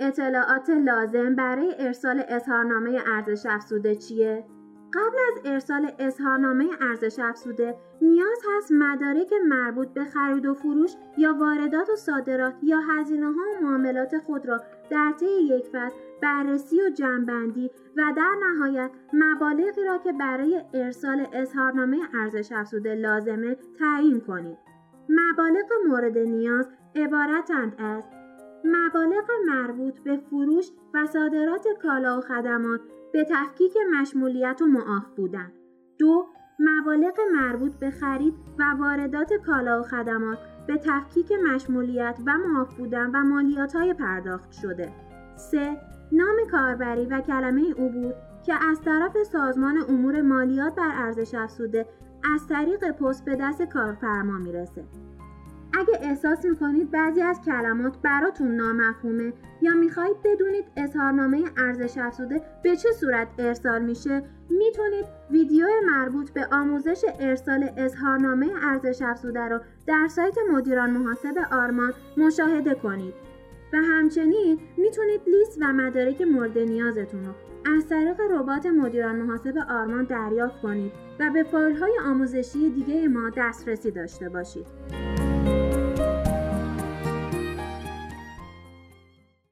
اطلاعات لازم برای ارسال اظهارنامه ارزش افزوده چیه؟ قبل از ارسال اظهارنامه ارزش افزوده نیاز هست مدارک مربوط به خرید و فروش یا واردات و صادرات یا هزینه ها و معاملات خود را در طی یک فصل بررسی و جنبندی و در نهایت مبالغی را که برای ارسال اظهارنامه ارزش افزوده لازمه تعیین کنید. مبالغ مورد نیاز عبارتند از مبالغ مربوط به فروش و صادرات کالا و خدمات به تفکیک مشمولیت و معاف بودن. دو مبالغ مربوط به خرید و واردات کالا و خدمات به تفکیک مشمولیت و معاف بودن و مالیات های پرداخت شده. 3. نام کاربری و کلمه عبور که از طرف سازمان امور مالیات بر ارزش افزوده از طریق پست به دست کارفرما می‌رسه. اگه احساس می‌کنید بعضی از کلمات براتون نامفهومه یا می‌خواهید بدونید اظهارنامه ارزش افزوده به چه صورت ارسال میشه می‌تونید ویدیو مربوط به آموزش ارسال اظهارنامه ارزش افزوده رو در سایت مدیران محاسب آرمان مشاهده کنید و همچنین می‌تونید لیست و مدارک مورد نیازتون رو از طریق ربات مدیران محاسب آرمان دریافت کنید و به فایل های آموزشی دیگه ما دسترسی داشته باشید. Bye.